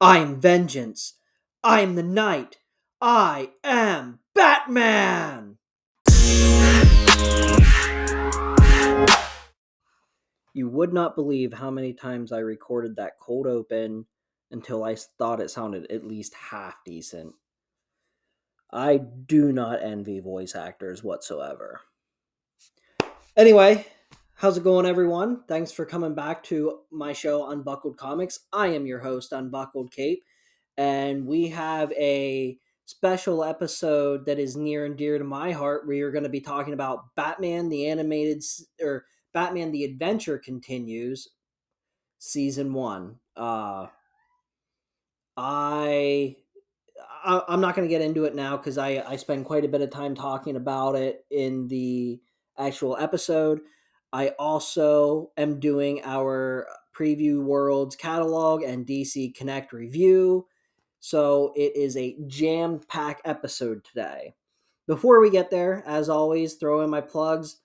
I am vengeance. I am the night. I am Batman. You would not believe how many times I recorded that cold open until I thought it sounded at least half decent. I do not envy voice actors whatsoever. Anyway, how's it going, everyone? Thanks for coming back to my show, Unbuckled Comics. I am your host, Unbuckled Cape, and we have a special episode that is near and dear to my heart. We are going to be talking about Batman the Animated or Batman the Adventure Continues, Season 1. Uh, I I, am not going to get into it now because I, I spend quite a bit of time talking about it in the actual episode. I also am doing our Preview Worlds catalog and DC Connect review. So it is a jam packed episode today. Before we get there, as always, throw in my plugs.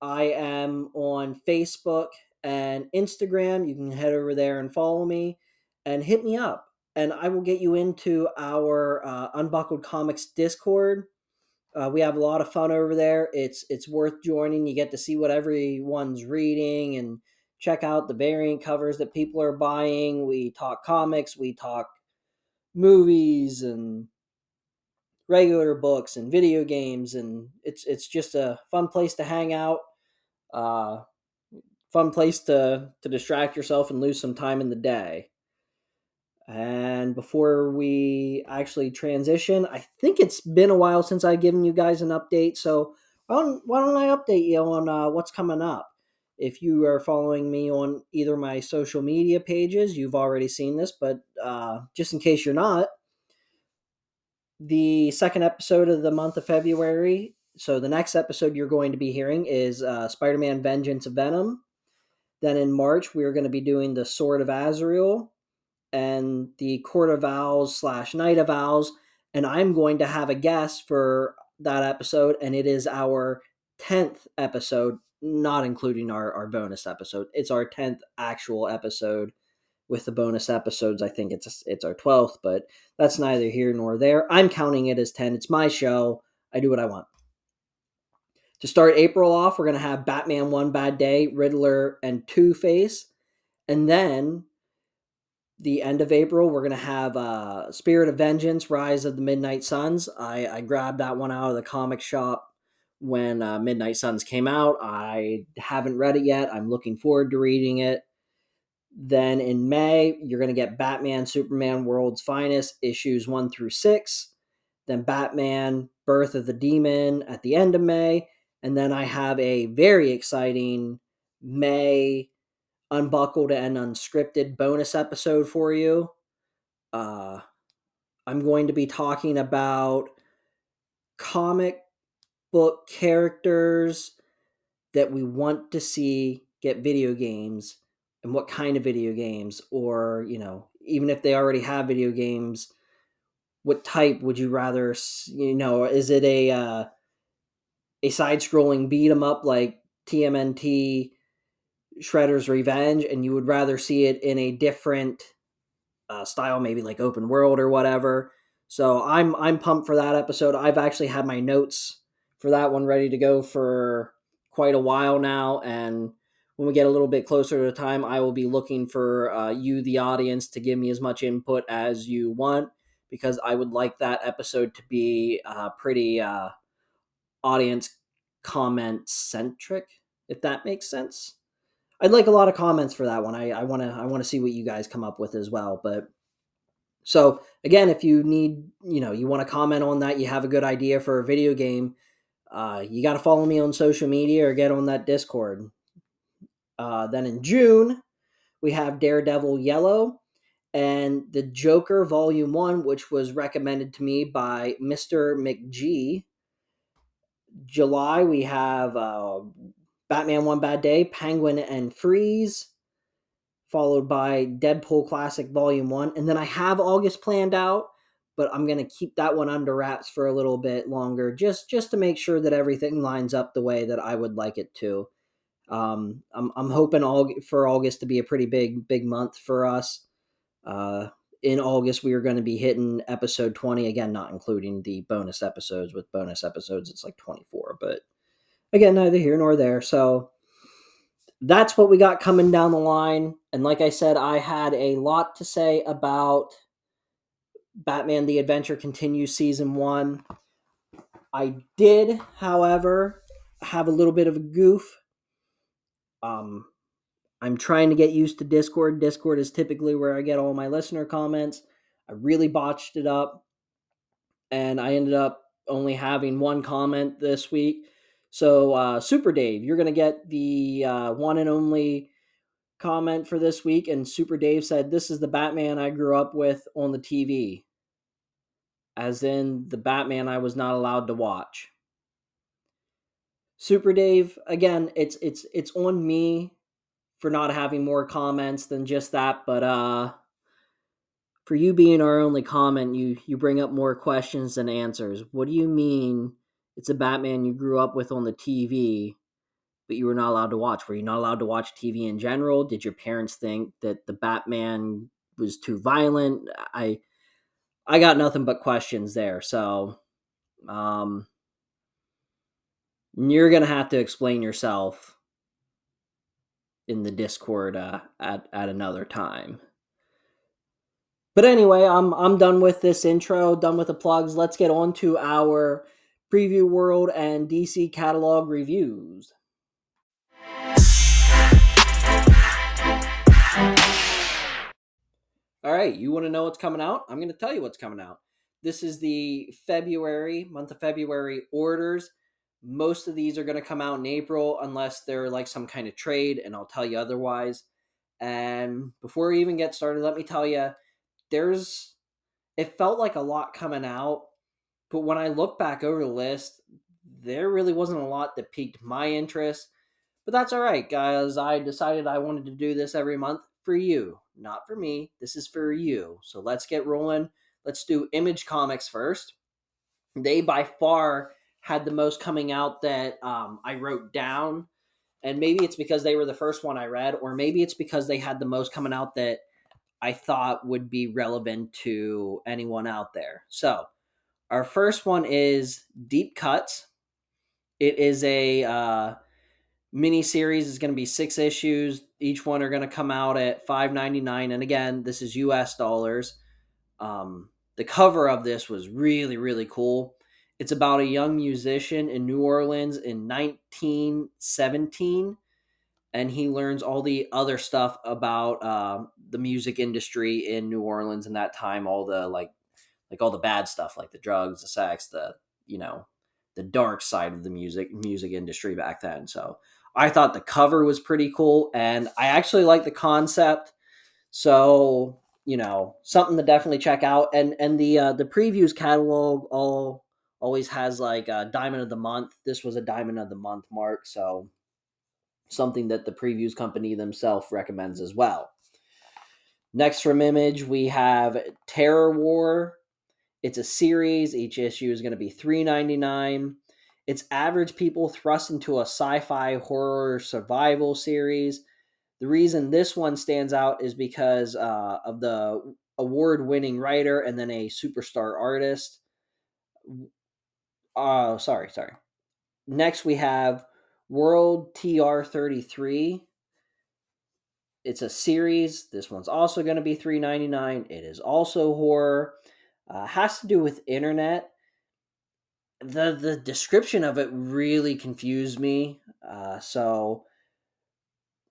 I am on Facebook and Instagram. You can head over there and follow me and hit me up and I will get you into our uh, Unbuckled Comics Discord. Uh, we have a lot of fun over there. It's it's worth joining. You get to see what everyone's reading and check out the variant covers that people are buying. We talk comics, we talk movies and regular books and video games, and it's it's just a fun place to hang out. Uh, fun place to to distract yourself and lose some time in the day. And before we actually transition, I think it's been a while since I've given you guys an update. So why don't, why don't I update you on uh, what's coming up? If you are following me on either my social media pages, you've already seen this, but uh, just in case you're not, the second episode of the month of February. So the next episode you're going to be hearing is uh, Spider-Man: Vengeance of Venom. Then in March we are going to be doing the Sword of Azrael and the Court of Owls slash Night of Owls. And I'm going to have a guest for that episode, and it is our 10th episode, not including our, our bonus episode. It's our 10th actual episode with the bonus episodes. I think it's it's our 12th, but that's neither here nor there. I'm counting it as 10. It's my show. I do what I want. To start April off, we're going to have Batman One Bad Day, Riddler, and Two Face. And then the end of April, we're to have uh, Spirit of Vengeance, Rise of the Midnight Suns. I, I grabbed that one out of the comic shop when uh, Midnight Suns came out. I haven't read it yet. I'm looking forward to reading it. Then in May, you're to get Batman, Superman, World's Finest, issues one through six. Then Batman, Birth of the Demon at the end of May. And then I have a very exciting May unbuckled and unscripted bonus episode for you. Uh, I'm going to be talking about comic book characters that we want to see get video games and what kind of video games or you know even if they already have video games what type would you rather you know is it a uh, a side scrolling beat 'em up like TMNT Shredder's Revenge, and you would rather see it in a different uh, style, maybe like open world or whatever. So I'm I'm pumped for that episode. I've actually had my notes for that one ready to go for quite a while now, and when we get a little bit closer to the time, I will be looking for uh, you, the audience, to give me as much input as you want because I would like that episode to be uh, pretty uh, audience comment centric, if that makes sense. I'd like a lot of comments for that one. I I want to I want to see what you guys come up with as well. But so again, if you need you know you want to comment on that, you have a good idea for a video game, uh, you got to follow me on social media or get on that Discord. Uh, then in June, we have Daredevil Yellow and the Joker Volume One, which was recommended to me by Mister McG. July, we have uh, Batman One Bad Day, Penguin and Freeze, followed by Deadpool Classic Volume 1. And then I have August planned out, but I'm going to keep that one under wraps for a little bit longer just just to make sure that everything lines up the way that I would like it to. Um, I'm, I'm hoping all for August to be a pretty big big month for us. Uh, in August we are going to be hitting episode 20 again not including the bonus episodes with bonus episodes it's like 24 but again neither here nor there so that's what we got coming down the line and like I said I had a lot to say about Batman the Adventure Continues season 1 I did however have a little bit of a goof um I'm trying to get used to Discord. Discord is typically where I get all my listener comments. I really botched it up and I ended up only having one comment this week. So, uh, Super Dave, you're going to get the uh, one and only comment for this week. And Super Dave said, This is the Batman I grew up with on the TV, as in the Batman I was not allowed to watch. Super Dave, again, it's it's it's on me for not having more comments than just that, but uh for you being our only comment, you you bring up more questions than answers. What do you mean it's a Batman you grew up with on the TV, but you were not allowed to watch? Were you not allowed to watch TV in general? Did your parents think that the Batman was too violent? I I got nothing but questions there. So um you're going to have to explain yourself in the Discord uh, at at another time. But anyway, I'm I'm done with this intro, done with the plugs. Let's get on to our preview world and DC catalog reviews. All right, you want to know what's coming out? I'm going to tell you what's coming out. This is the February, month of February orders. Most of these are going to come out in April unless they're like some kind of trade, and I'll tell you otherwise. And before we even get started, let me tell you, there's it felt like a lot coming out, but when I look back over the list, there really wasn't a lot that piqued my interest. But that's all right, guys. I decided I wanted to do this every month for you, not for me. This is for you. So let's get rolling. Let's do Image Comics first. They by far had the most coming out that um, I wrote down. And maybe it's because they were the first one I read, or maybe it's because they had the most coming out that I thought would be relevant to anyone out there. So, our first one is Deep Cuts. It is a uh, mini series. It's going to be six issues. Each one are going to come out at five ninety nine. And again, this is U.S. dollars. Um, the cover of this was really really cool. It's about a young musician in New Orleans in 1917, and he learns all the other stuff about uh, the music industry in New Orleans in that time. All the like, like all the bad stuff, like the drugs, the sex, the you know, the dark side of the music music industry back then. So I thought the cover was pretty cool, and I actually like the concept. So you know, something to definitely check out. And and the uh, the previews catalog all always has like a diamond of the month. This was a diamond of the month mark, so something that the previews company themselves recommends as well. Next from Image, we have Terror War. It's a series. Each issue is going to be three ninety nine. It's average people thrust into a sci-fi horror survival series. The reason this one stands out is because uh, of the award-winning writer and then a superstar artist uh sorry, sorry. Next we have World TR33. It's a series. This one's also going to be 3.99. It is also horror. Uh, has to do with internet. The the description of it really confused me. Uh, so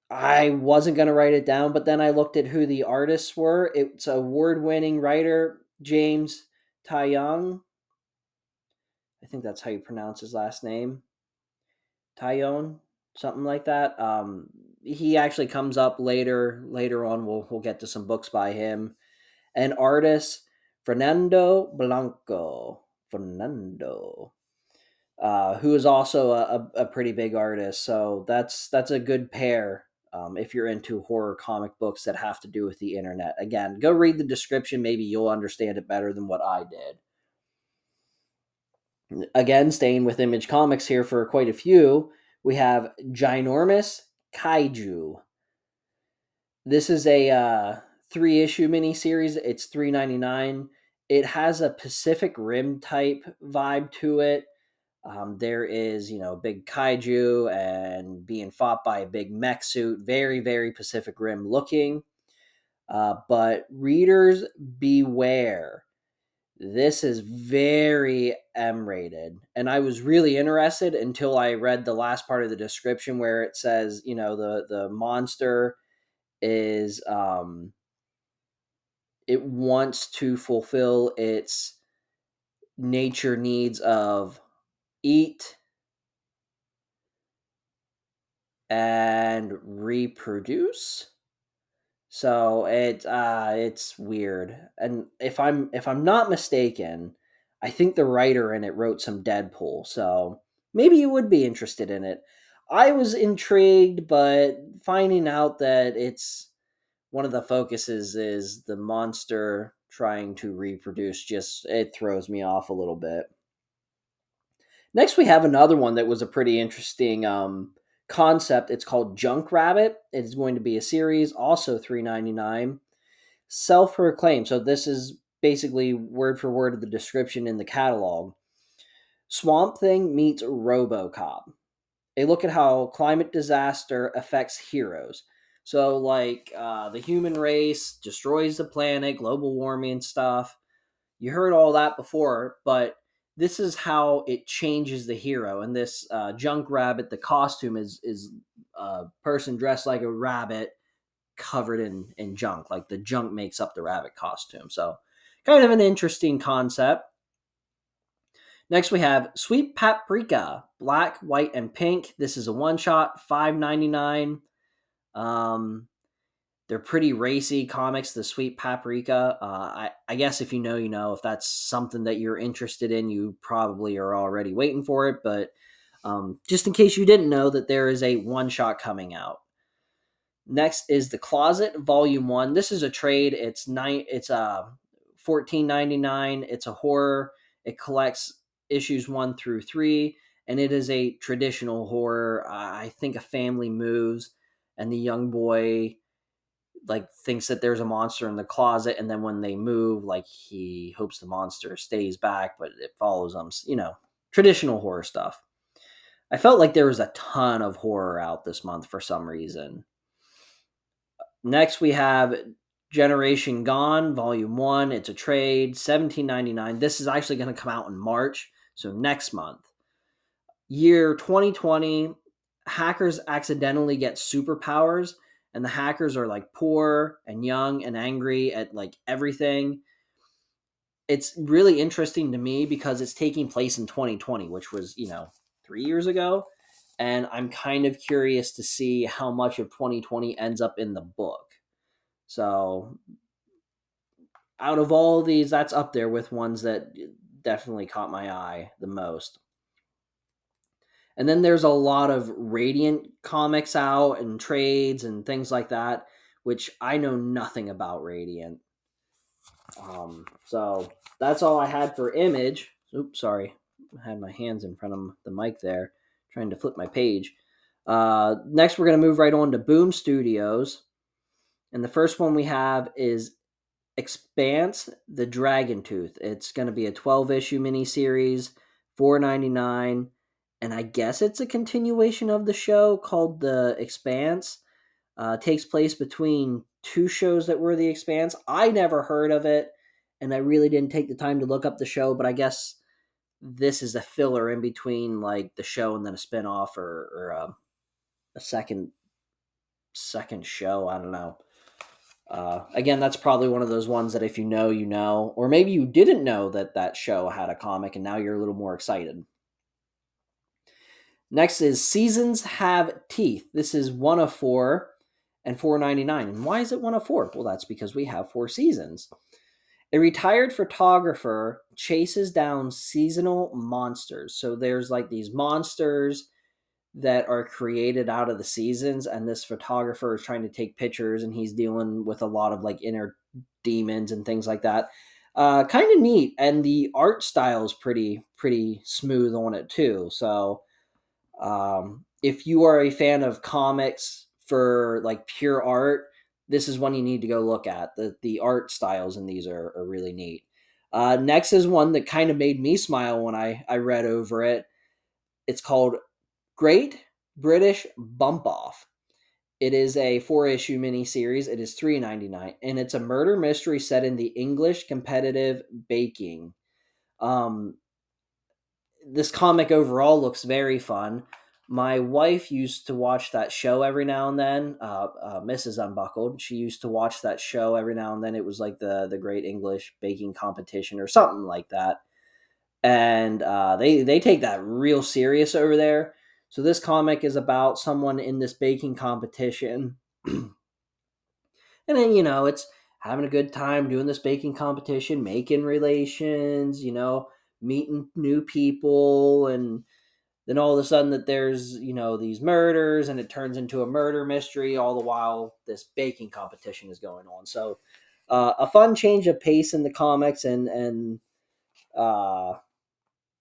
I wasn't to write it down, but then I looked at who the artists were. It's award-winning writer James Tyung I think that's how you pronounce his last name. Tyone, something like that. Um, he actually comes up later. Later on, we'll we'll get to some books by him. An artist, Fernando Blanco. Fernando, uh, who is also a, a, pretty big artist. So that's that's a good pair um, if you're into horror comic books that have to do with the internet. Again, go read the description. Maybe you'll understand it better than what I did again, staying with Image Comics here for quite a few, we have Ginormous Kaiju. This is a uh, three issue miniseries. It's three ninety nine. It has a Pacific Rim type vibe to it. Um, there is, you know, big kaiju and being fought by a big mech suit. Very, very Pacific Rim looking. Uh, but readers beware. This is very M rated. And I was really interested until I read the last part of the description where it says, you know, the, the monster is um it wants to fulfill its nature needs of eat and reproduce. So it uh it's weird. And if i'm if i'm not mistaken i think the writer in it wrote some deadpool so maybe you would be interested in it. I was intrigued but finding out that it's one of the focuses is the monster trying to reproduce just it throws me off a little bit. Next we have another one that was a pretty interesting um, concept. It's called junk rabbit. It's going to be a series also 399 self-proclaimed. So this is basically word for word of the description in the catalog. Swamp thing meets robocop. A look at how climate disaster affects heroes so, like, uh, the human race destroys the planet, global warming stuff. You heard all that before, but this is how it changes the hero. And this uh, junk rabbit, the costume is is a person dressed like a rabbit, covered in in junk. Like the junk makes up the rabbit costume. So, kind of an interesting concept. Next, we have Sweet Paprika, black, white, and pink. This is a one shot, five ninety nine. Um, they're pretty racy comics. The Sweet Paprika. Uh, I, I guess if you know, you know. If that's something that you're interested in, you probably are already waiting for it. But um, just in case you didn't know, that there is a one shot coming out. Next is the Closet Volume One. This is a trade. It's nine. It's a uh, fourteen ninety nine. It's a horror. It collects issues one through three, and it is a traditional horror. Uh, I think a family moves and the young boy like thinks that there's a monster in the closet and then when they move like he hopes the monster stays back but it follows them you know traditional horror stuff. I felt like there was a ton of horror out this month for some reason. Next we have generation gone volume 1 it's a trade 1799 this is actually going to come out in march so next month. Year 2020 hackers accidentally get superpowers and the hackers are like poor and young and angry at like everything. It's really interesting to me because it's taking place in 2020 which was you know three years ago and i'm kind of curious to see how much of 2020 ends up in the book. So out of all of these that's up there with ones that uh, definitely caught my eye the most and then there's a lot of Radiant comics out and trades and things like that, which I know nothing about Radiant. Um, so that's all I had for image. Oops, sorry. I had my hands in front of the mic there, trying to flip my page. Uh, next, we're going to move right on to Boom Studios. And the first one we have is Expanse the Dragon Tooth. It's going to be a 12 issue miniseries, 499 and I guess it's a continuation of the show called The Expanse. Uh, takes place between two shows that were The Expanse. I never heard of it, and I really didn't take the time to look up the show, but I guess this is a filler in between like the show and then a spinoff or, or a, um, a second second show. I don't know. Uh, again, that's probably one of those ones that if you know, you know, or maybe you didn't know that that show had a comic and now you're a little more excited. Next is Seasons Have Teeth. This is one of four and 499. And why is it one of four? Well, that's because we have four seasons. A retired photographer chases down seasonal monsters. So there's like these monsters that are created out of the seasons, and this photographer is trying to take pictures, and he's dealing with a lot of like inner demons and things like that. Uh, kind of neat, and the art style is pretty pretty smooth on it too. So um, if you are a fan of comics for like pure art, this is one you need to go look at. The the art styles in these are, are really neat. Uh, next is one that kind of made me smile when I, I read over it. It's called Great British Bump Off. It is a four issue miniseries. It is three ninety nine, and it's a murder mystery set in the English competitive baking. Um, this comic overall looks very fun. My wife used to watch that show every now and then. Uh, uh, Mrs. Unbuckled. She used to watch that show every now and then. It was like the the Great English Baking Competition or something like that. And uh, they they take that real serious over there. So this comic is about someone in this baking competition, and then you know it's having a good time doing this baking competition, making relations, you know, meeting new people and then all of a sudden that there's you know these murders and it turns into a murder mystery all the while this baking competition is going on. So uh, a fun change of pace in the comics and and uh,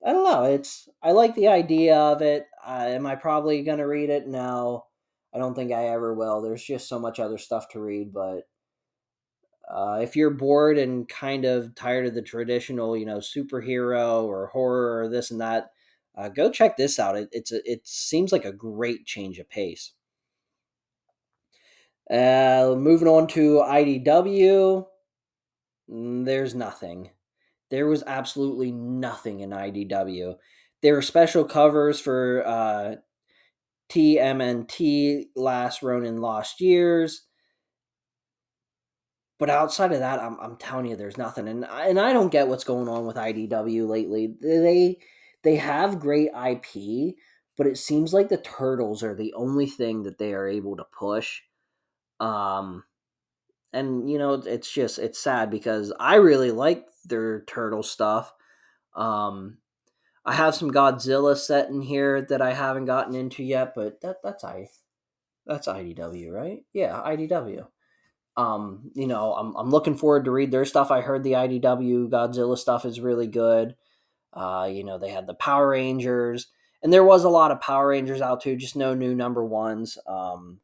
i don't know it's i like the idea of it. Am i probably going to read it? No. I don't think i ever will. There's just so much other stuff to read but uh, if you're bored and kind of tired of the traditional, you know, superhero or horror or this and that, uh, go check this out. It, it's a, it seems like a great change of pace. Uh, moving on to IDW, mm, there's nothing. There was absolutely nothing in IDW. There were special covers for uh, TMNT, Last Ronin Lost Years. But outside of that, I'm, I'm telling you, there's nothing. And, and I don't get what's going on with IDW lately. They they have great IP, but it seems like the turtles are the only thing that they are able to push. Um, and you know, it's just it's sad because I really like their turtle stuff. Um, I have some Godzilla set in here that I haven't gotten into yet, but that that's I that's IDW, right? Yeah, IDW. Um, you know, I'm I'm looking forward to read their stuff. I heard the IDW Godzilla stuff is really good. Uh, you know, they had the Power Rangers, and there was a lot of Power Rangers out too, just no new number ones. Um,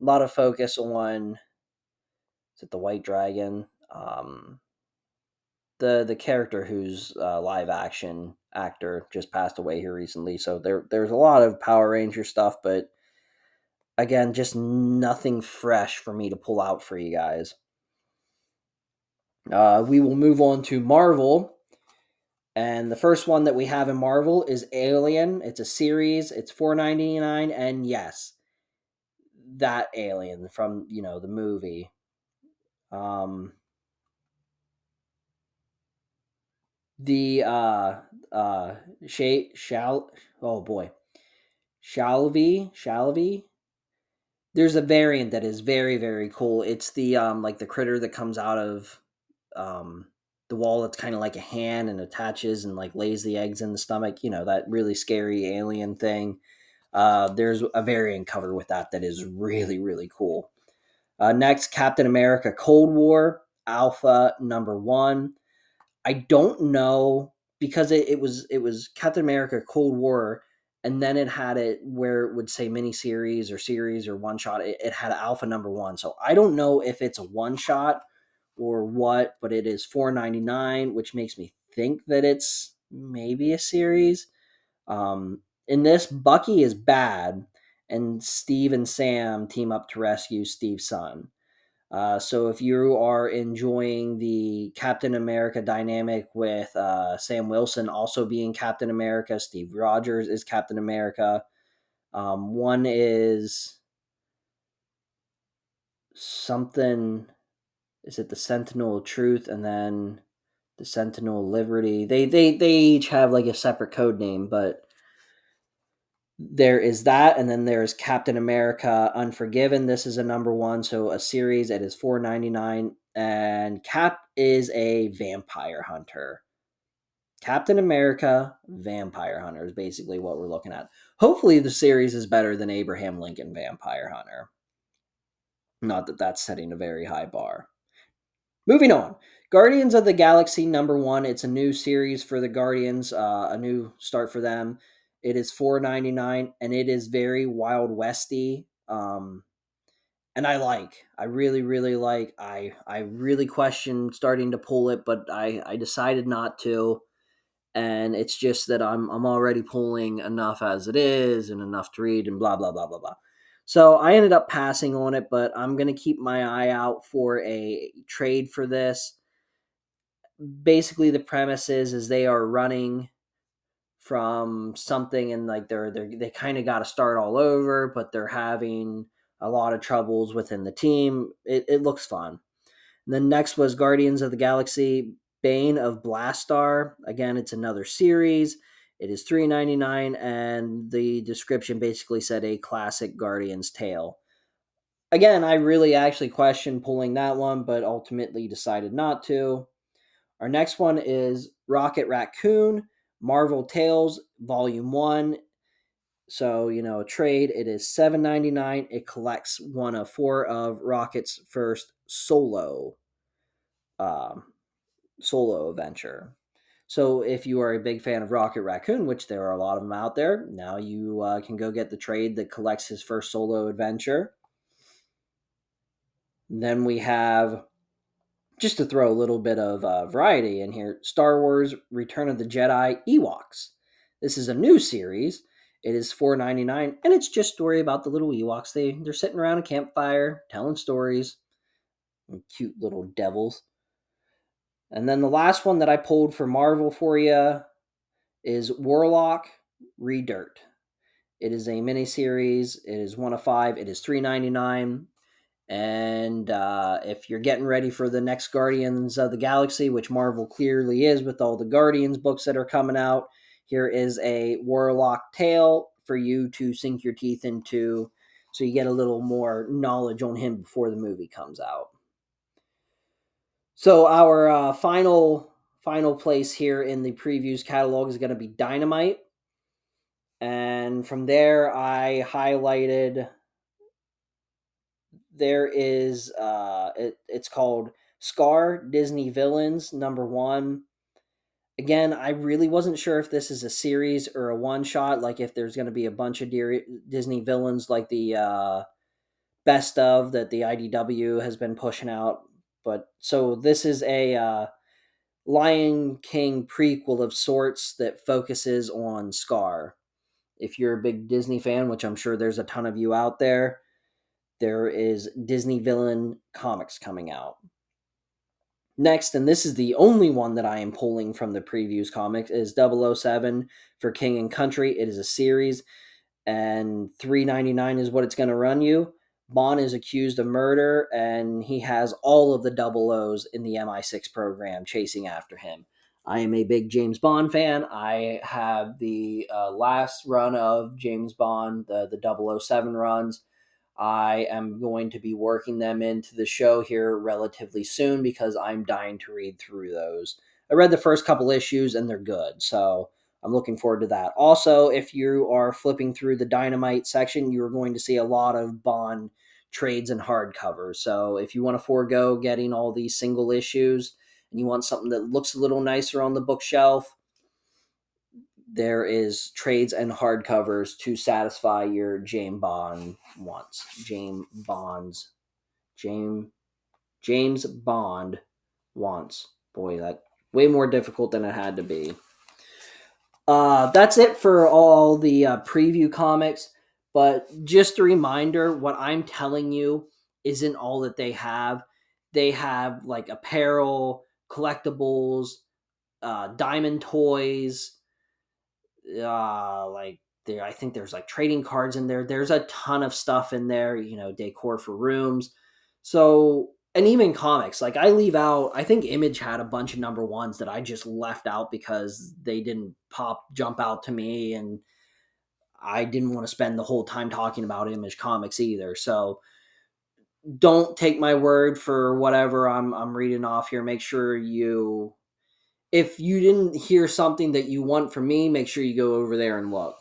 a lot of focus on is it the White Dragon? Um, the the character who's uh, live action actor just passed away here recently, so there there's a lot of Power Ranger stuff, but again, just nothing fresh for me to pull out for you guys. Uh, we will move on to Marvel. And the first one that we have in Marvel is Alien. It's a series. It's four ninety nine, and yes, that Alien from you know the movie. Um, the uh uh Shay shall oh boy, Shalvey Shalvey. There's a variant that is very very cool. It's the um like the critter that comes out of um the wall that's kind of like a hand and attaches and like lays the eggs in the stomach. You know that really scary alien thing. Uh, there's a variant cover with that that is really really cool. Uh, next, Captain America: Cold War Alpha number one. I don't know because it, it was it was Captain America: Cold War, and then it had it where it would say mini series or series or one shot. It, it had Alpha number one, so I don't know if it's a one shot or what, but it is four ninety nine, which makes me think that it's maybe a series. Um, in this, Bucky is bad, and Steve and Sam team up to rescue Steve's son. Uh, so if you are enjoying the Captain America dynamic with uh, Sam Wilson also being Captain America, Steve Rogers is Captain America. Um, one is something is it the Sentinel of Truth and then the Sentinel of Liberty. They they they each have like a separate code name, but there is that, and then there's Captain America Unforgiven. This is a number one, so a series. It is four ninety nine, and Cap is a vampire hunter. Captain America Vampire Hunter is basically what we're looking at. Hopefully, the series is better than Abraham Lincoln Vampire Hunter. Not that that's setting a very high bar. Moving on. Guardians of the Galaxy number one. It's a new series for the Guardians, uh, a new start for them. It is four ninety nine, and it is very Wild Westy. Um, and I like. I really, really like. I I really question starting to pull it, but I I decided not to. And it's just that I'm I'm already pulling enough as it is and enough to read and blah blah blah blah blah. So I ended up passing on it, but I'm gonna keep my eye out for a trade for this. Basically, the premise is is they are running from something and like they're they they kind of got to start all over, but they're having a lot of troubles within the team. It, it looks fun. And then next was Guardians of the Galaxy Bane of Blastaar. Again, it's another series. It is three ninety nine, and the description basically said a classic Guardians tale. Again, I really actually questioned pulling that one, but ultimately decided not to. Our next one is Rocket Raccoon Marvel Tales Volume 1. So, you know, a trade, it is seven ninety nine. It collects one of four of Rocket's first solo um, solo adventure. So, if you are a big fan of Rocket Raccoon, which there are a lot of them out there, now you uh, can go get the trade that collects his first solo adventure. then we have just to throw a little bit of uh, variety in here Star Wars Return of the Jedi Ewoks. This is a new series. It is $4.99 and it's just story about the little Ewoks. They they're sitting around a campfire telling stories. Cute little devils. And then the last one that I pulled for Marvel for you is Warlock Rebirth. It is a miniseries. It is one of five. It is $3.99. And uh, if you're getting ready for the next Guardians of the Galaxy, which Marvel clearly is with all the Guardians books that are coming out, here is a Warlock tale for you to sink your teeth into so you get a little more knowledge on him before the movie comes out. So our uh, final final place here in the previews catalog is going to be Dynamite. And from there I highlighted there is uh it, it's called Scar Disney Villains number 1. Again, I really wasn't sure if this is a series or a one shot like if there's going to be a bunch of Disney villains like the uh best of that the IDW has been pushing out, but so this is a uh Lion King prequel of sorts that focuses on Scar. If you're a big Disney fan, which I'm sure there's a ton of you out there, there is Disney Villain Comics coming out. Next, and this is the only one that I am pulling from the previews comics, is 007 for King and Country. It is a series, and 3.99 is what it's going to run you. Bond is accused of murder, and he has all of the double O's in the MI6 program chasing after him. I am a big James Bond fan. I have the uh, last run of James Bond, the, the 007 runs. I am going to be working them into the show here relatively soon because I'm dying to read through those. I read the first couple issues and they're good, so I'm looking forward to that. Also, if you are flipping through the Dynamite section, you're going to see a lot of Bond trades and hardcovers. So if you want to forego getting all these single issues and you want something that looks a little nicer on the bookshelf, there is trades and hardcovers to satisfy your James Bond wants. James Bond's James James Bond wants. Boy, that way more difficult than it had to be. Uh, that's it for all the uh, preview comics. But just a reminder, what I'm telling you isn't all that they have. They have like apparel, collectibles, uh, diamond toys, uh like there i think there's like trading cards in there. There's a ton of stuff in there you know decor for rooms. So and even comics like i leave out i think image had a bunch of number ones that i just left out because they didn't pop jump out to me and i didn't want to spend the whole time talking about image comics either. So don't take my word for whatever i'm i'm reading off here. Make sure you if you didn't hear something that you want from me, make sure you go over there and look.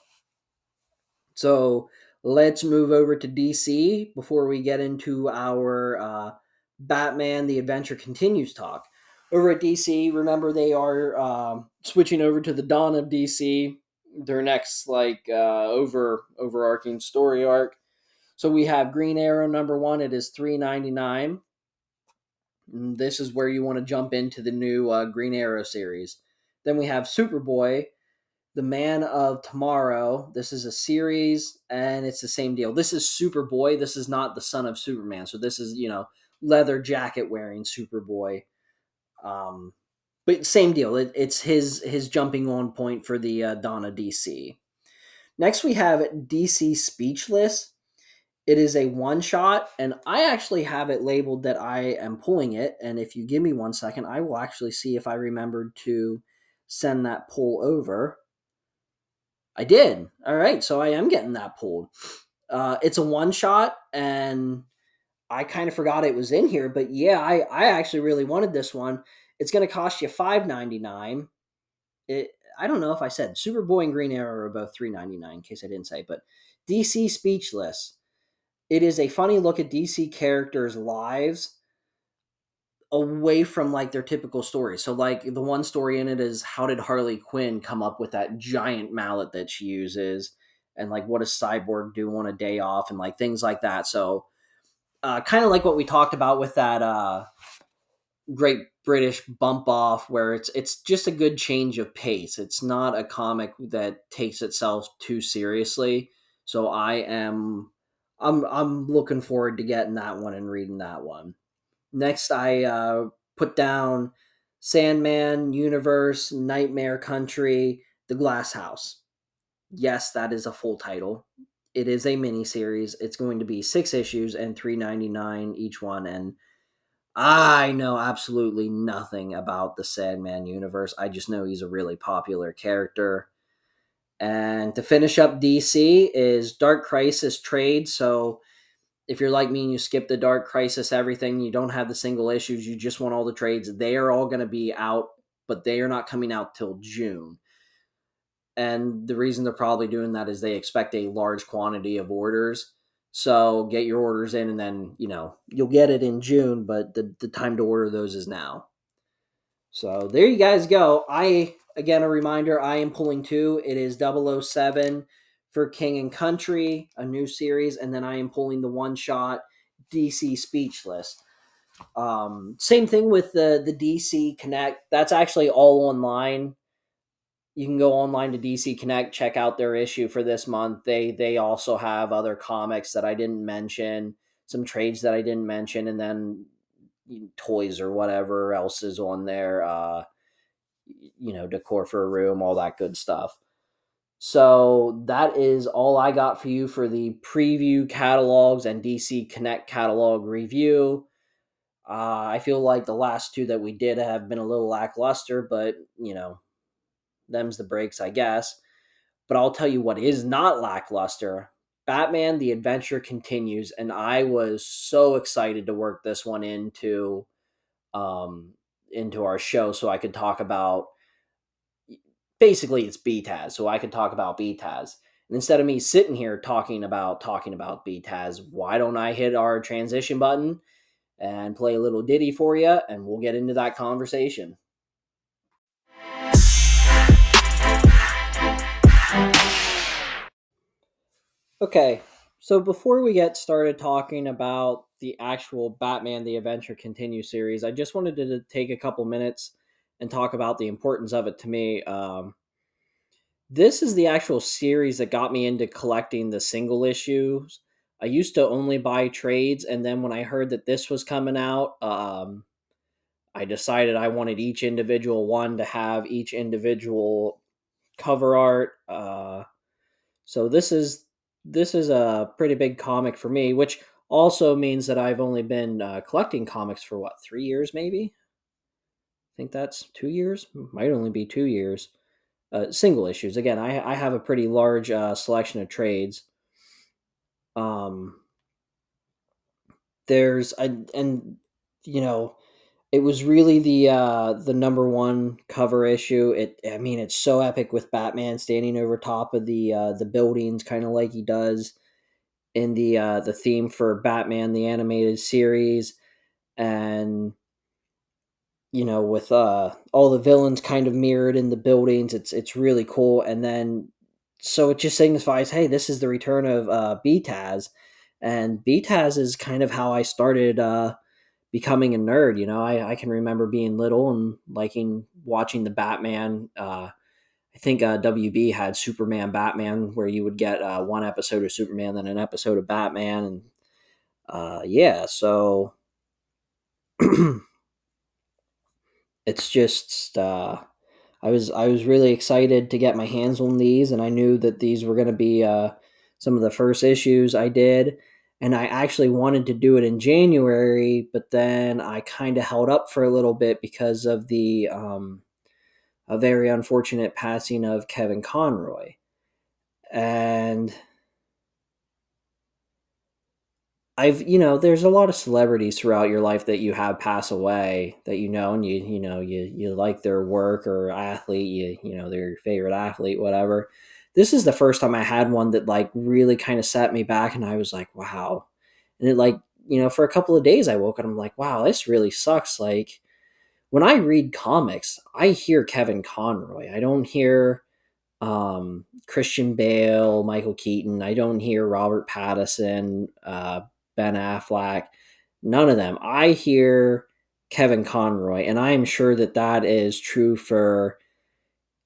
So let's move over to DC before we get into our uh, Batman The Adventure Continues talk. Over at DC, remember they are uh, switching over to the Dawn of DC, their next like uh, over overarching story arc. So we have Green Arrow number one. It is three ninety nine. This is where you want to jump into the new uh, Green Arrow series. Then we have Superboy, the Man of Tomorrow. This is a series, and it's the same deal. This is Superboy. This is not the son of Superman. So this is you know leather jacket wearing Superboy. Um, but same deal. It, it's his his jumping on point for the uh, Dawn of DC. Next, we have DC Speechless. It is a one shot, and I actually have it labeled that I am pulling it. And if you give me one second, I will actually see if I remembered to send that pull over. I did. All right, so I am getting that pulled. Uh, it's a one shot, and I kind of forgot it was in here, but yeah, I, I actually really wanted this one. It's going to cost you five ninety nine. It I don't know if I said Superboy and Green Arrow are both three ninety nine. In case I didn't say, but DC Speechless. It is a funny look at DC characters' lives away from like their typical stories. So like the one story in it is how did Harley Quinn come up with that giant mallet that she uses and like what does Cyborg do on a day off and like things like that. So uh, kind of like what we talked about with that uh, great British bump off where it's it's just a good change of pace. It's not a comic that takes itself too seriously. So I am I'm I'm looking forward to getting that one and reading that one. Next I uh, put down Sandman Universe, Nightmare Country, The Glass House. Yes, that is a full title. It is a mini series. It's going to be six issues and three ninety nine each one, and I know absolutely nothing about the Sandman universe. I just know he's a really popular character. And to finish up DC is Dark Crisis trade. So if you're like me and you skip the Dark Crisis everything, you don't have the single issues, you just want all the trades, they are all going to be out, but they are not coming out till June. And the reason they're probably doing that is they expect a large quantity of orders. So get your orders in and then, you know, you'll get it in June, but the, the time to order those is now. So there you guys go. I, again, a reminder, I am pulling two. It is 007 for King and Country, a new series, and then I am pulling the one shot DC Speechless. Um, same thing with the the DC Connect. That's actually all online you can go online to DC Connect, check out their issue for this month. They they also have other comics that I didn't mention, some trades that I didn't mention, and then toys or whatever else is on there. Uh, you know, decor for a room, all that good stuff. So that is all I got for you for the preview catalogs and DC Connect catalog review. Uh, I feel like the last two that we did have been a little lackluster, but you know, them's the breaks, I guess. But I'll tell you what is not lackluster. Batman: The Adventure continues, and I was so excited to work this one into um, into our show, so I could talk about. Basically, it's BTAS, so I could talk about BTAS. And instead of me sitting here talking about talking about BTAS, why don't I hit our transition button and play a little ditty for you, and we'll get into that conversation. Okay, so before we get started talking about the actual Batman the Adventure Continue series, I just wanted to take a couple minutes and talk about the importance of it to me. Um, this is the actual series that got me into collecting the single issues. I used to only buy trades, and then when I heard that this was coming out, um, I decided I wanted each individual one to have each individual cover art. Uh, so this is this is a pretty big comic for me, which also means that I've only been uh, collecting comics for what three years, maybe. I think that's two years. Might only be two years. Uh, single issues. Again, I I have a pretty large uh, selection of trades. Um, there's I and you know it was really the uh the number one cover issue it i mean it's so epic with batman standing over top of the uh the buildings kind of like he does in the uh the theme for batman the animated series and you know with uh all the villains kind of mirrored in the buildings it's it's really cool and then so it just signifies hey this is the return of uh BTAS And BTAS is kind of how I started uh, becoming a nerd. You know, I, I can remember being little and liking watching the Batman. Uh, I think uh, WB had Superman Batman, where you would get uh, one episode of Superman, then an episode of Batman, and uh, yeah, so it's just uh, I was I was really excited to get my hands on these, and I knew that these were going to be uh, some of the first issues I did. And I actually wanted to do it in January, but then I kind of held up for a little bit because of the um, a very unfortunate passing of Kevin Conroy, and I've you know there's a lot of celebrities throughout your life that you have pass away that you know and you you know you you like their work or athlete you you know their favorite athlete whatever. This is the first time I had one that like really kind of set me back and I was like wow, and it like you know for a couple of days I woke up and I'm like wow this really sucks. Like when I read comics I hear Kevin Conroy I don't hear um, Christian Bale, Michael Keaton. I don't hear Robert Pattinson, uh, Ben Affleck, none of them. I hear Kevin Conroy, and I am sure that that is true for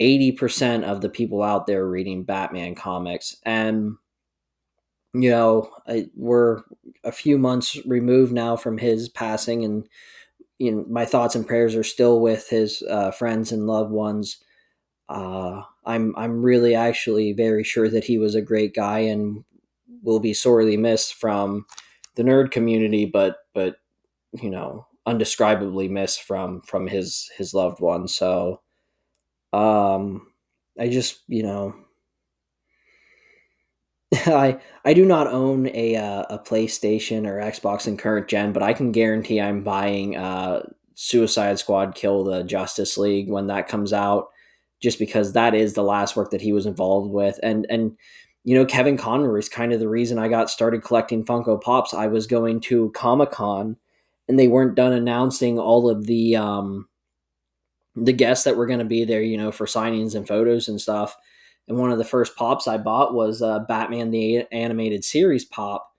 80% of the people out there reading Batman comics. And, you know, I, we're a few months removed now from his passing, and you know, my thoughts and prayers are still with his uh, friends and loved ones. Uh, I'm I'm really actually very sure that he was a great guy and will be sorely missed from the nerd community, but but you know, undescribably missed from from his his loved one. So, um, I just you know. I I do not own a uh, a PlayStation or Xbox in current gen, but I can guarantee I'm buying uh, Suicide Squad Kill the Justice League when that comes out, just because that is the last work that he was involved with, and and you know, Kevin Conroy is kind of the reason I got started collecting Funko Pops. I was going to Comic Con, and they weren't done announcing all of the um, the guests that were going to be there, you know, for signings and photos and stuff. And one of the first pops I bought was uh, Batman the Animated Series pop,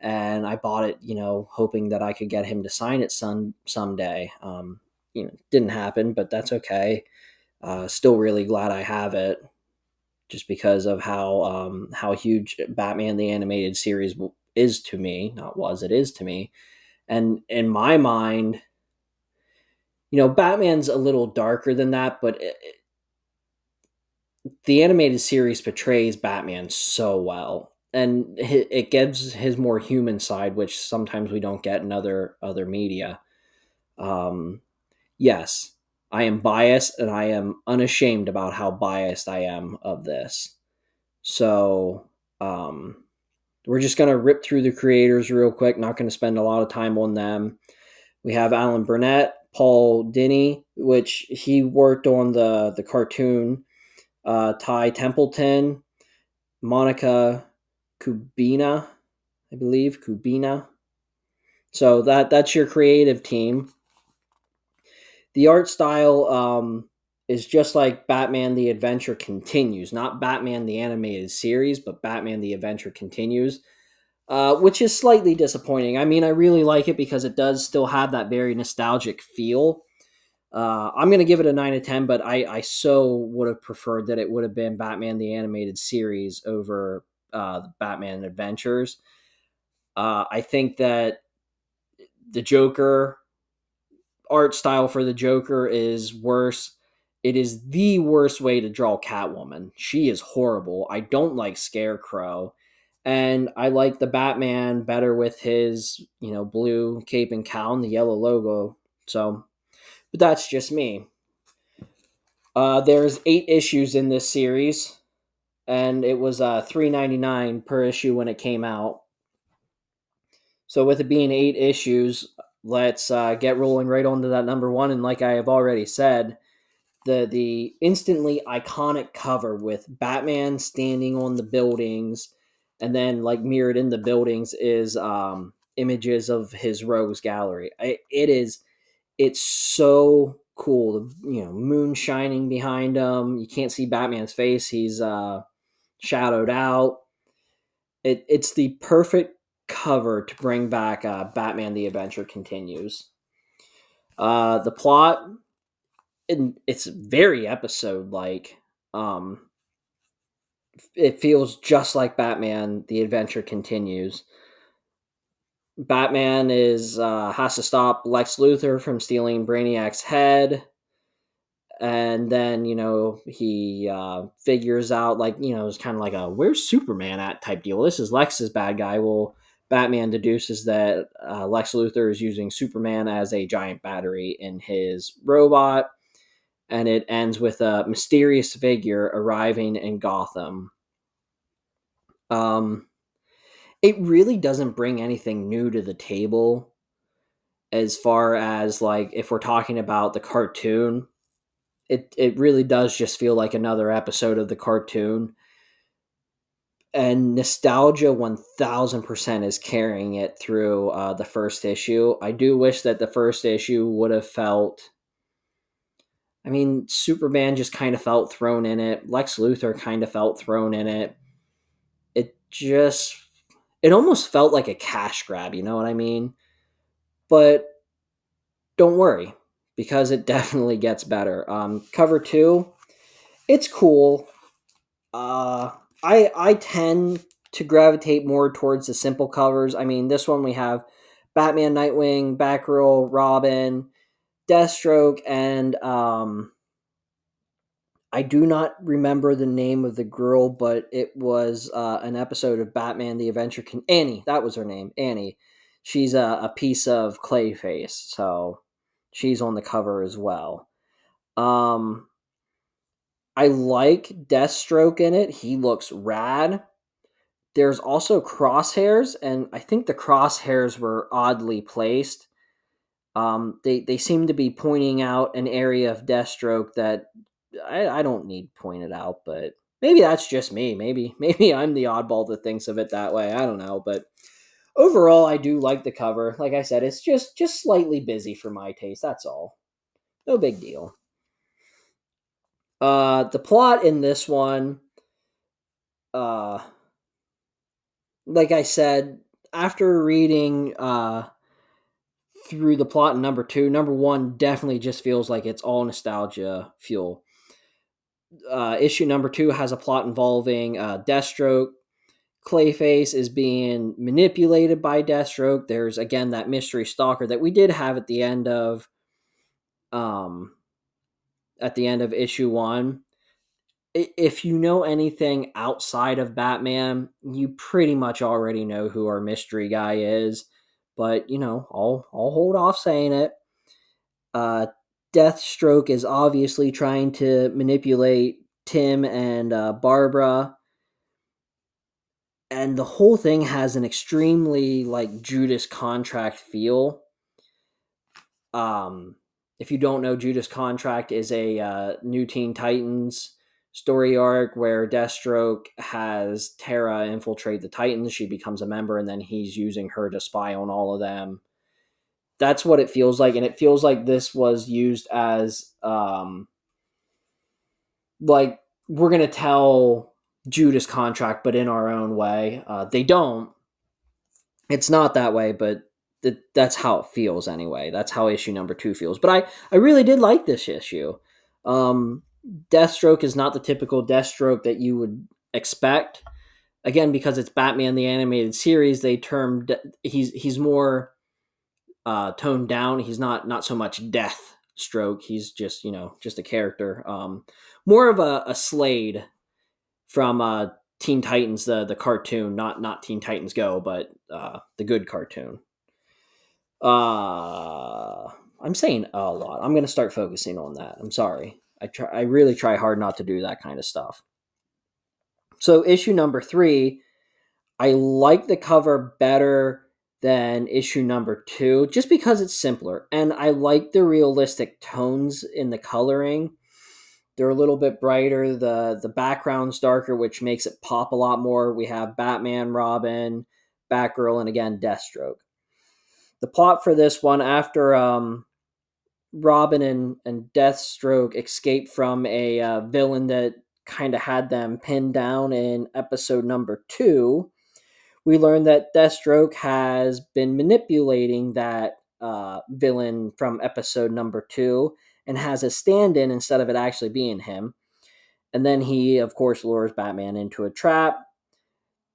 and I bought it, you know, hoping that I could get him to sign it some someday. Um, you know, didn't happen, but that's okay. Uh, still really glad I have it just because of how um, how huge Batman the animated series is to me. Not was it is to me, and in my mind, you know, Batman's a little darker than that, but it, the animated series portrays Batman so well, and it gives his more human side, which sometimes we don't get in other other media. Um, yes, I am biased and I am unashamed about how biased I am of this. So, um, we're just to rip through the creators real quick, not to spend a lot of time on them. We have Alan Burnett, Paul Dini, which he worked on the, the cartoon, uh, Ty Templeton, Monica Kubina, I believe, Kubina. So that that's your creative team the art style um, is just like Batman the Adventure Continues, not Batman the Animated Series, but Batman the Adventure Continues, uh, which is slightly disappointing. I mean, I really like it because it does still have that very nostalgic feel. Uh, I'm going to give it a 9 of 10, but I, I so would have preferred that it would have been Batman the Animated Series over uh, Batman Adventures. Uh, I think that the Joker art style for the Joker is worse. It is the worst way to draw Catwoman. She is horrible. I don't like Scarecrow. And I like the Batman better with his, you know, blue cape and cowl and the yellow logo. So, but that's just me. Uh, there's eight issues in this series, and it was uh, three ninety nine per issue when it came out. So with it being eight issues, let's uh, get rolling right onto that number one. And like I have already said, the the instantly iconic cover with Batman standing on the buildings, and then like mirrored in the buildings is um, images of his rogues gallery. I, it is, it's so cool. The you know moon shining behind him. You can't see Batman's face. He's uh, shadowed out. It, it's the perfect cover to bring back uh, Batman: The Adventure Continues. Uh, the plot, it, it's very episode like. Um, it feels just like Batman: The Adventure Continues. Batman is uh, has to stop Lex Luthor from stealing Brainiac's head, and then you know he uh, figures out like you know it's kind of like a "Where's Superman at?" type deal. This is Lex's bad guy. Well, Batman deduces that uh, Lex Luthor is using Superman as a giant battery in his robot, and it ends with a mysterious figure arriving in Gotham. Um, it really doesn't bring anything new to the table as far as like if we're talking about the cartoon it it really does just feel like another episode of the cartoon. And nostalgia 1000% is carrying it through uh, the first issue. I do wish that the first issue would have felt i mean superman just kind of felt thrown in it. Lex luthor kind of felt thrown in it. It just it almost felt like a cash grab, you know what I mean? But don't worry, because it definitely gets better. Um, cover two, it's cool. Uh, I I tend to gravitate more towards the simple covers. I mean, this one we have Batman, Nightwing, Batgirl, Robin, Deathstroke, and um, I do not remember the name of the girl, but it was uh, an episode of Batman: The Adventure. Can Annie? That was her name, Annie. She's a, a piece of Clayface, so she's on the cover as well. Um, I like Deathstroke in it. He looks rad. There's also crosshairs, and I think the crosshairs were oddly placed. Um, they they seem to be pointing out an area of Deathstroke that I, I don't need pointed out, but maybe that's just me. Maybe maybe I'm the oddball that thinks of it that way. I don't know, but overall, I do like the cover. Like I said, it's just just slightly busy for my taste. That's all. No big deal. Uh, the plot in this one, uh, like I said, after reading uh through the plot in number two, number one definitely just feels like it's all nostalgia fuel uh, issue number two has a plot involving uh, Deathstroke. Clayface is being manipulated by Deathstroke. There's again that mystery stalker that we did have at the end of, um, at the end of issue one. If you know anything outside of Batman, you pretty much already know who our mystery guy is. But you know, I'll I'll hold off saying it. Uh, Deathstroke is obviously trying to manipulate Tim and uh, Barbara. And the whole thing has an extremely like Judas contract feel. Um, if you don't know, Judas Contract is a uh, New Teen Titans story arc where Deathstroke has Tara infiltrate the Titans. She becomes a member, and then he's using her to spy on all of them that's what it feels like and it feels like this was used as um like we're gonna tell judas contract but in our own way. Uh they don't. It's not that way but th- that's how it feels anyway. That's how issue number two feels. But i i really did like this issue. Um deathstroke is not the typical deathstroke that you would expect. Again because it's batman the animated series they termed he's he's more uh, toned down. He's not not so much death stroke. He's just you know just a character. Um, more of a, a Slade from uh, Teen Titans, the the cartoon, not not Teen Titans Go, but uh, the good cartoon. Uh, I'm saying a lot. I'm gonna start focusing on that. I'm sorry. I try. I really try hard not to do that kind of stuff. So issue number three, I like the cover better than issue number two, just because it's simpler. And I like the realistic tones in the coloring. They're a little bit brighter. The the background's darker, which makes it pop a lot more. We have Batman, Robin, Batgirl, and again Deathstroke. The plot for this one, after um, Robin and, and Deathstroke escape from a uh, villain that kind of had them pinned down in episode number two, we learn that Deathstroke has been manipulating that uh, villain from episode number two and has a stand in instead of it actually being him. And then he, of course, lures Batman into a trap.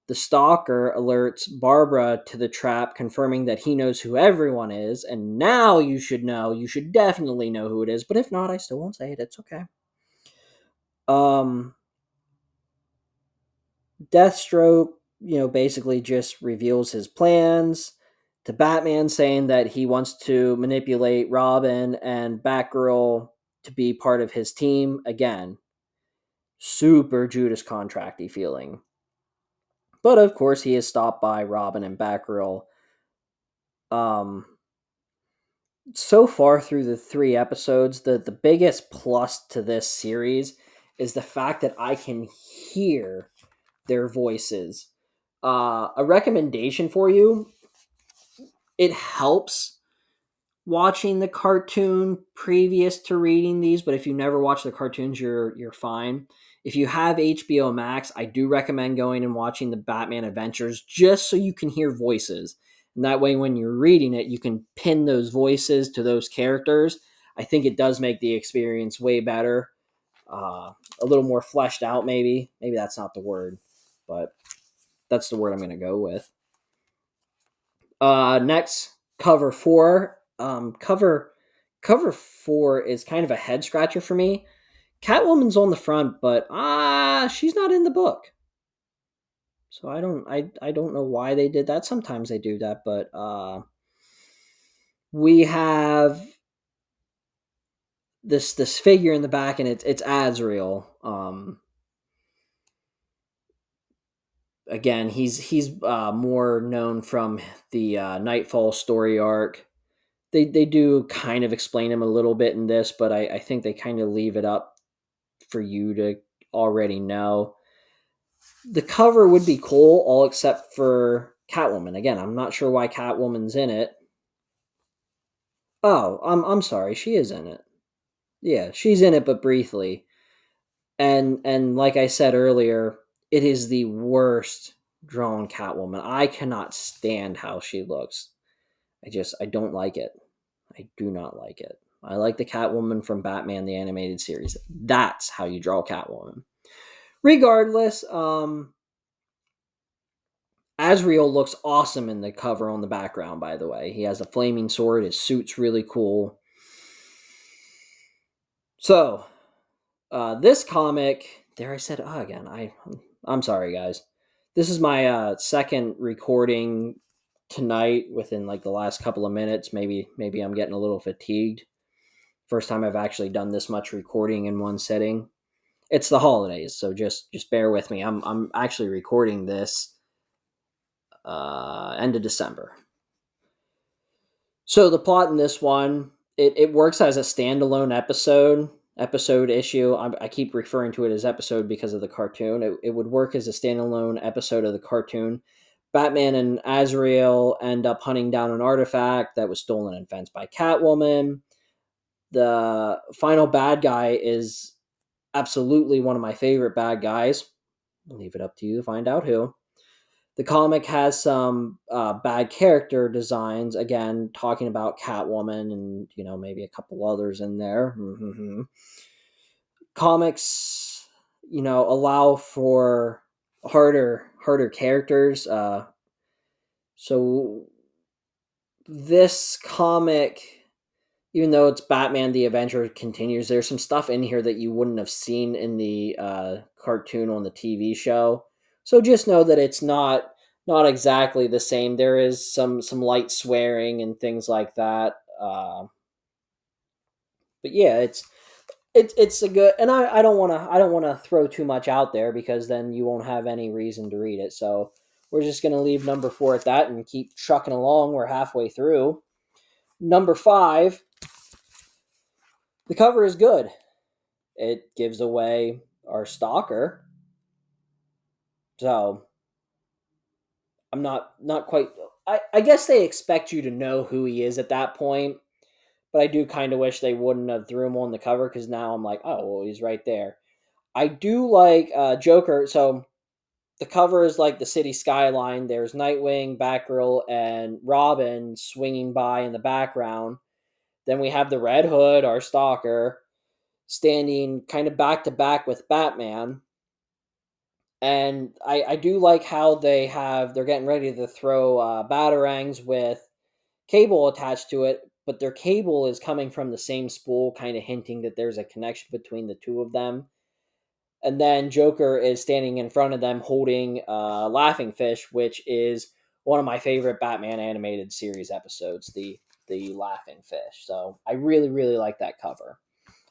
The stalker alerts Barbara to the trap, confirming that he knows who everyone is. And now you should know. You should definitely know who it is. But if not, I still won't say it. It's okay. Um, Deathstroke, you know, basically just reveals his plans to Batman, saying that he wants to manipulate Robin and Batgirl to be part of his team again. Super Judas contracty feeling. But of course, he is stopped by Robin and Batgirl. Um, so far through the three episodes, the, the biggest plus to this series is the fact that I can hear their voices. Uh, a recommendation for you it helps watching the cartoon previous to reading these, but if you never watch the cartoons, you're you're fine. If you have HBO Max, I do recommend going and watching the Batman Adventures just so you can hear voices. And that way when you're reading it, you can pin those voices to those characters. I think it does make the experience way better. Uh, a little more fleshed out, maybe. Maybe that's not the word, but that's the word I'm going to go with. Uh, next, cover four. Um, cover cover four is kind of a head scratcher for me. Catwoman's on the front, but ah, uh, she's not in the book. So I don't I I don't know why they did that. Sometimes they do that, but uh we have this this figure in the back and it's it's Azrael. Um again, he's he's uh, more known from the uh, Knightfall story arc. They they do kind of explain him a little bit in this, but I, I think they kind of leave it up for you to already know. The cover would be cool, all except for Catwoman. Again, I'm not sure why Catwoman's in it. Oh, I'm I'm sorry, she is in it. Yeah, she's in it, but briefly. And and like I said earlier, it is the worst drawn Catwoman. I cannot stand how she looks. I just I don't like it. I do not like it. I like the Catwoman from Batman the animated series. That's how you draw Catwoman. Regardless, um Azrael looks awesome in the cover on the background, by the way. He has a flaming sword, his suit's really cool. So, uh, this comic, there I said uh, again. I I'm sorry, guys. This is my uh, second recording tonight within like the last couple of minutes. Maybe maybe I'm getting a little fatigued. First time I've actually done this much recording in one setting. It's the holidays, so just just bear with me. I'm I'm actually recording this uh, end of December. So the plot in this one, it, it works as a standalone episode episode issue. I, I, keep referring to it as episode because of the cartoon. It, it would work as a standalone episode of the cartoon. Batman and Azrael end up hunting down an artifact that was stolen and fenced by Catwoman. The final bad guy is absolutely one of my favorite bad guys. I'll leave it up to you to find out who. The comic has some uh, bad character designs, again, talking about Catwoman and, you know, maybe a couple others in there. Mm-hmm. Comics, you know, allow for harder, harder characters. Uh, so this comic, even though it's Batman the Adventure continues, there's some stuff in here that you wouldn't have seen in the uh, cartoon on the TV show so just know that it's not not exactly the same. There is some some light swearing and things like that. Uh, but yeah, it's it's it's a good and I, I don't want to I don't want to throw too much out there because then you won't have any reason to read it. So we're just going to leave number 4 at that and keep trucking along. We're halfway through. Number 5 the cover is good. It gives away our stalker so I'm not not quite I, I guess they expect you to know who he is at that point. But I do kind of wish they wouldn't have threw him on the cover because now I'm like, oh well he's right there. I do like uh, Joker, so the cover is like the city skyline. There's Nightwing, Batgirl, and Robin swinging by in the background. Then we have the Red Hood, our stalker, standing kind of back to back with Batman. And I, I do like how they have they're getting ready to throw uh, batarangs with cable attached to it, but their cable is coming from the same spool, kind of hinting that there's a connection between the two of them. And then Joker is standing in front of them holding uh, Laughing Fish, which is one of my favorite Batman animated series episodes, the the Laughing Fish. So I really, really like that cover.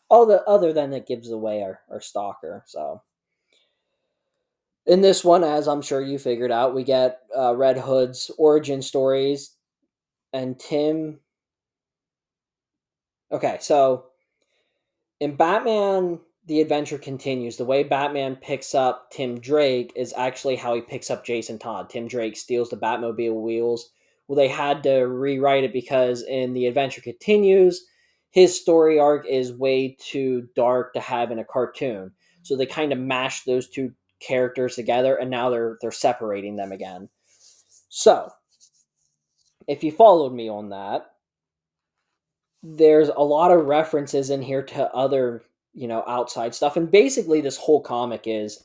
All the other than it gives away our, our stalker. So in this one, as I'm sure you figured out, we get uh, Red Hood's origin stories and Tim. Okay, so in Batman the adventure continues. The way Batman picks up Tim Drake is actually how he picks up Jason Todd. Tim Drake steals the Batmobile wheels. Well, they had to rewrite it because in the adventure continues, his story arc is way too dark to have in a cartoon. So they kind of mashed those two characters together and now they're they're separating them again. So, if you followed me on that, there's a lot of references in here to other you know, outside stuff. And basically, this whole comic is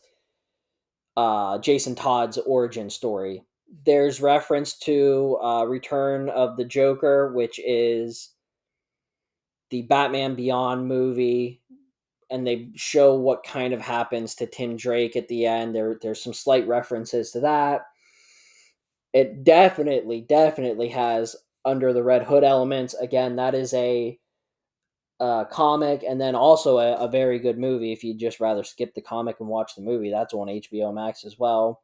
uh, Jason Todd's origin story. There's reference to uh, Return of the Joker, which is the Batman Beyond movie, and they show what kind of happens to Tim Drake at the end. There, there's some slight references to that. It definitely, definitely has under the Red Hood elements. Again, that is a uh, comic and then also a, a, very good movie if you'd just rather skip the comic and watch the movie that's on hbo max as well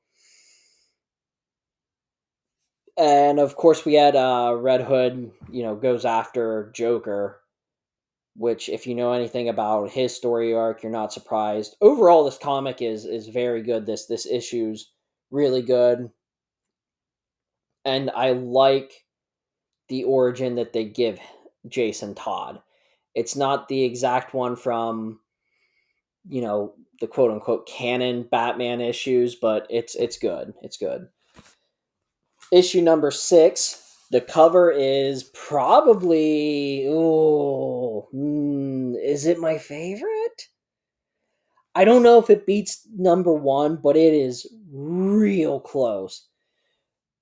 and of course we had uh, red hood you know goes after joker which if you know anything about his story arc you're not surprised overall this comic is is very good this this issue's really good and i like the origin that they give jason todd it's not the exact one from, you know, the quote unquote canon Batman issues, but it's it's good. It's good. Issue number six. The cover is probably oh, mm, is it my favorite? I don't know if it beats number one, but it is real close.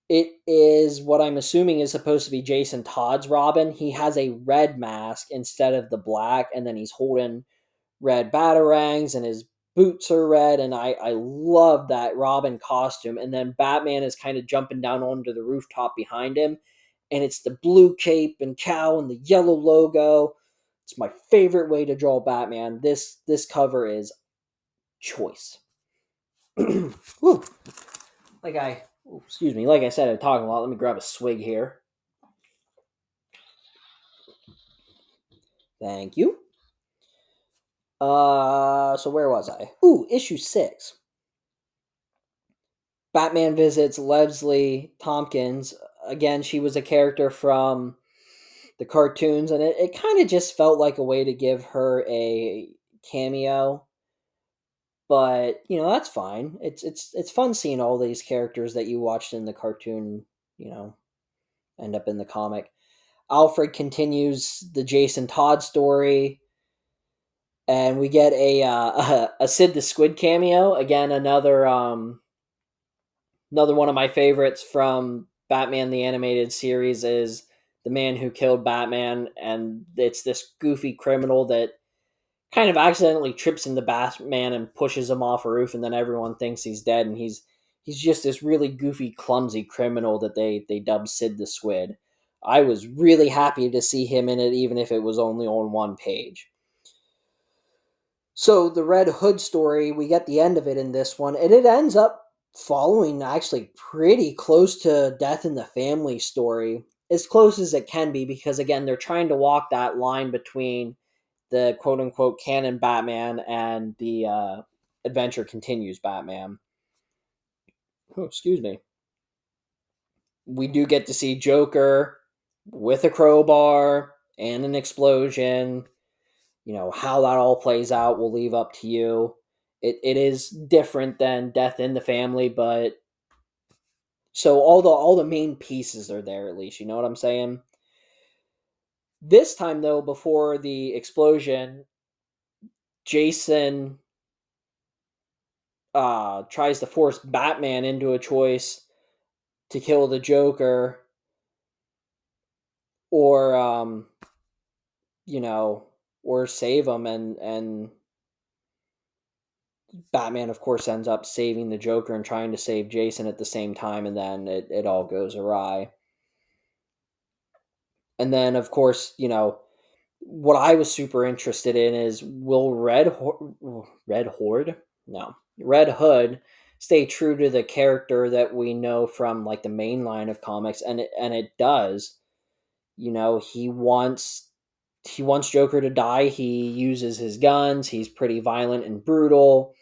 It is what I'm assuming is supposed to be Jason Todd's Robin. He has a red mask instead of the black, and then he's holding red batarangs, and his boots are red. And I, I love that Robin costume. And then Batman is kind of jumping down onto the rooftop behind him, and it's the blue cape and cowl and the yellow logo. It's my favorite way to draw Batman. This this cover is choice. like I excuse me. Like I said, I'm talking a lot. Let me grab a swig here. Thank you. Uh, so where was I? Ooh, issue six. Batman visits Leslie Tompkins. Again, she was a character from the cartoons, and it, it kind of just felt like a way to give her a cameo but you know that's fine. It's it's it's fun seeing all these characters that you watched in the cartoon, you know, end up in the comic. Alfred continues the Jason Todd story, and we get a uh, a Sid the Squid cameo again. Another um, another one of my favorites from Batman the Animated Series is the man who killed Batman, and it's this goofy criminal that kind of accidentally trips into Batman and pushes him off a roof, and then everyone thinks he's dead, and he's he's just this really goofy, clumsy criminal that they they dub Sid the Squid. I was really happy to see him in it, even if it was only on one page. So the Red Hood story, we get the end of it in this one, and it ends up following actually pretty close to Death in the Family story, as close as it can be, because again, they're trying to walk that line between the quote unquote canon Batman and the uh, adventure continues Batman. Oh, excuse me. We do get to see Joker with a crowbar and an explosion. You know, how that all plays out, we'll leave up to you. It, it is different than Death in the Family, but so all the all the main pieces are there at least. You know what I'm saying? This time though, before the explosion, Jason uh, tries to force Batman into a choice to kill the Joker or um, you know, or save him and and Batman, of course, ends up saving the Joker and trying to save Jason at the same time, and then it, it all goes awry. And then, of course, you know, what I was super interested in is will Red Ho- Red Horde? No, Red Hood stay true to the character that we know from like the main line of comics, and it and it does. You know, he wants he wants Joker to die. He uses his guns. He's pretty violent and brutal.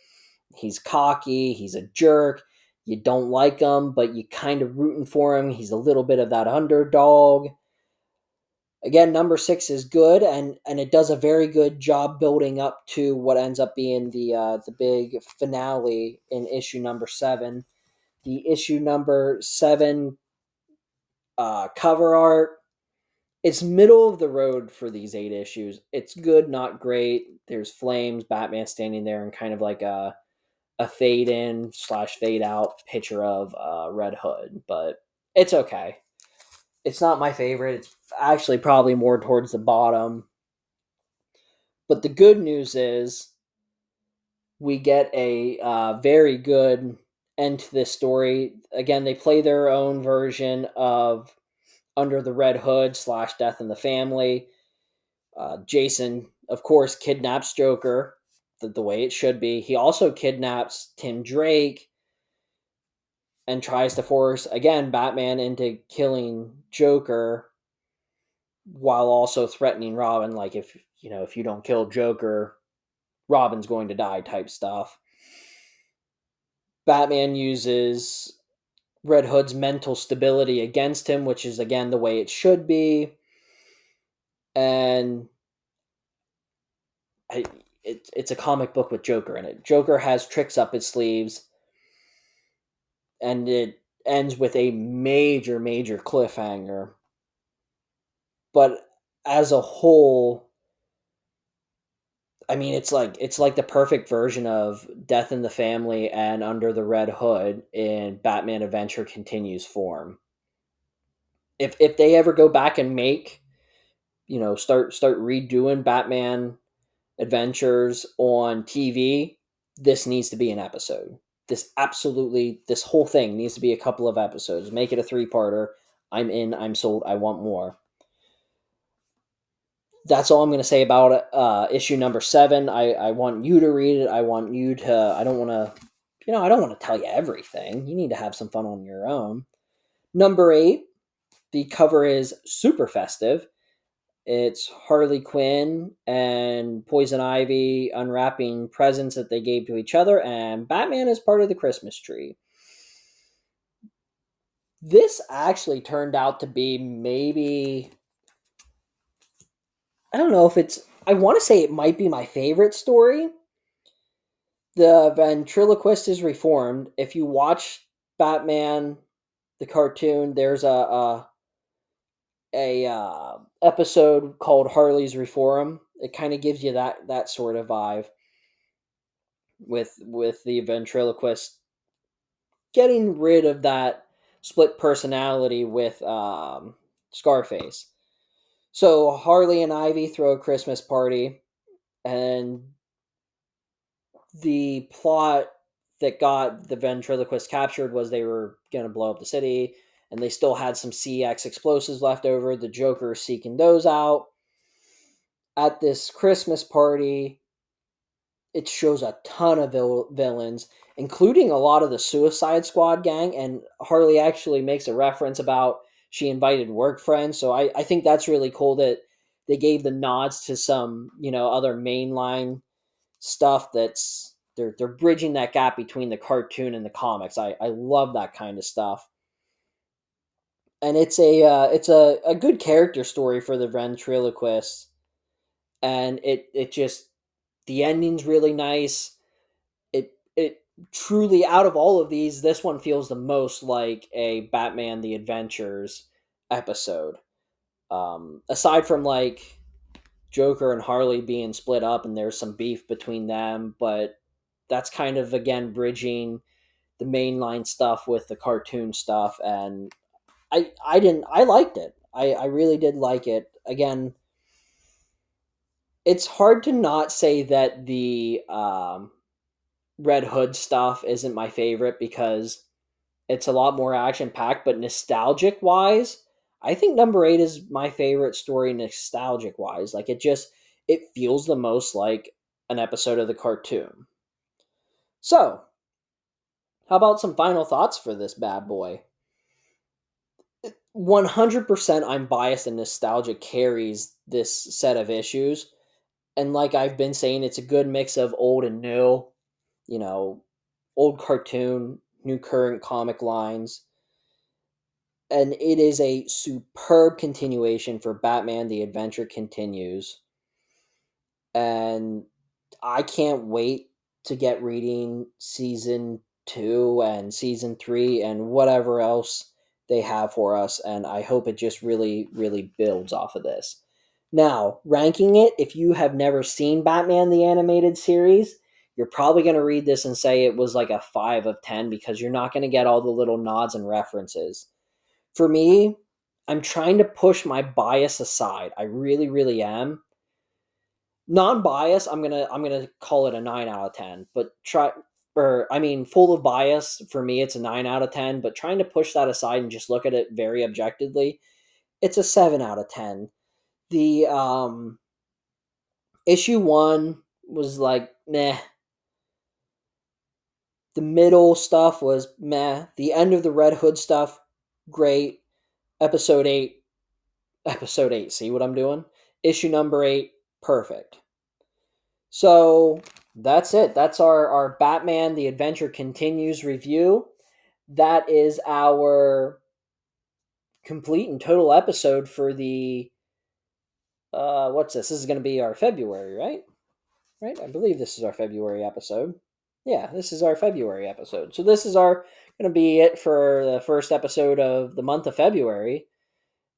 He's cocky. He's a jerk. You don't like him, but you kind of rooting for him. He's a little bit of that underdog. Again, number six is good, and and it does a very good job building up to what ends up being the uh, the big finale in issue number seven. The issue number seven uh, cover art it's middle of the road for these eight issues. It's good, not great. There's flames, Batman standing there, and kind of like a a fade in slash fade out picture of uh, Red Hood, but it's okay. It's not my favorite. It's actually probably more towards the bottom. But the good news is we get a uh, very good end to this story. Again, they play their own version of under the Red Hood slash Death in the Family. Uh, Jason, of course, kidnaps Joker the, the way it should be. He also kidnaps Tim Drake and tries to force, again, Batman into killing Joker while also threatening Robin, like, if, you know, if you don't kill Joker, Robin's going to die type stuff. Batman uses Red Hood's mental stability against him, which is again the way it should be. And I, it, it's a comic book with Joker in it. Joker has tricks up his sleeves, and it ends with a major, major cliffhanger. But as a whole, I mean, it's like it's like the perfect version of Death in the Family and Under the Red Hood in Batman Adventure Continues form. If if they ever go back and make, you know, start start redoing Batman Adventures on TV, this needs to be an episode. This absolutely this whole thing needs to be a couple of episodes. Make it a three-parter. I'm in, I'm sold, I want more that's all I'm going to say about. Uh, issue number seven. I, I want you to read it. I want you to. I don't want to. You know, I don't want to tell you everything. You need to have some fun on your own. Number eight. The cover is super festive. It's Harley Quinn and Poison Ivy unwrapping presents that they gave to each other, and Batman is part of the Christmas tree. This actually turned out to be maybe I don't know if it's. I want to say it might be my favorite story. The ventriloquist is reformed. If you watch Batman, the cartoon, there's a a, a uh, episode called Harley's Reform. It kind of gives you that that sort of vibe with with the ventriloquist getting rid of that split personality with um, Scarface. So Harley and Ivy throw a Christmas party, and the plot that got the ventriloquist captured was they were going to blow up the city, and they still had some CX explosives left over. The Joker is seeking those out. At this Christmas party, it shows a ton of vil- villains, including a lot of the Suicide Squad gang, and Harley actually makes a reference about she invited work friends. So I, I think that's really cool that they gave the nods to some, you know, other mainline stuff that's they're they're bridging that gap between the cartoon and the comics. I, I love that kind of stuff. And it's a uh, it's a, a good character story for the ventriloquist. And it it just the ending's really nice. Truly out of all of these, this one feels the most like a Batman the Adventures episode. Um, aside from like Joker and Harley being split up and there's some beef between them, but that's kind of again bridging the mainline stuff with the cartoon stuff and I I didn't I liked it. I, I really did like it. Again, it's hard to not say that the um, Red Hood stuff isn't my favorite because it's a lot more action packed, but nostalgic wise, I think number eight is my favorite story nostalgic wise. Like it just it feels the most like an episode of the cartoon. So, how about some final thoughts for this bad boy? 100% I'm biased and nostalgia carries this set of issues. And like I've been saying, it's a good mix of old and new, you know, old cartoon, new current comic lines. And it is a superb continuation for Batman The Adventure Continues. And I can't wait to get reading season two and season three and whatever else they have for us, and I hope it just really, really builds off of this. Now, ranking it, if you have never seen Batman the Animated Series, you're probably going to read this and say it was like a 5 of 10 because you're not going to get all the little nods and references. For me, I'm trying to push my bias aside. I really, really am. Non-bias, I'm gonna I'm gonna call it a nine out of ten. But try or I mean, full of bias for me, it's a nine out of ten. But trying to push that aside and just look at it very objectively, it's a seven out of ten. The um, issue one was like meh. The middle stuff was meh. The end of the Red Hood stuff, great. Episode eight, episode eight. See what I'm doing? Issue number eight, perfect. So that's it. That's our, our Batman The Adventure Continues review. That is our complete and total episode for the uh what's this? This is going to be our February, right? Right? I believe this is our February episode. Yeah, this is our February episode. So this is our going to be it for the first episode of the month of February.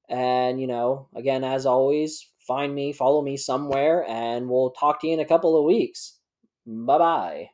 And you know, again as always, find me, follow me somewhere and we'll talk to you in a couple of weeks. Bye bye.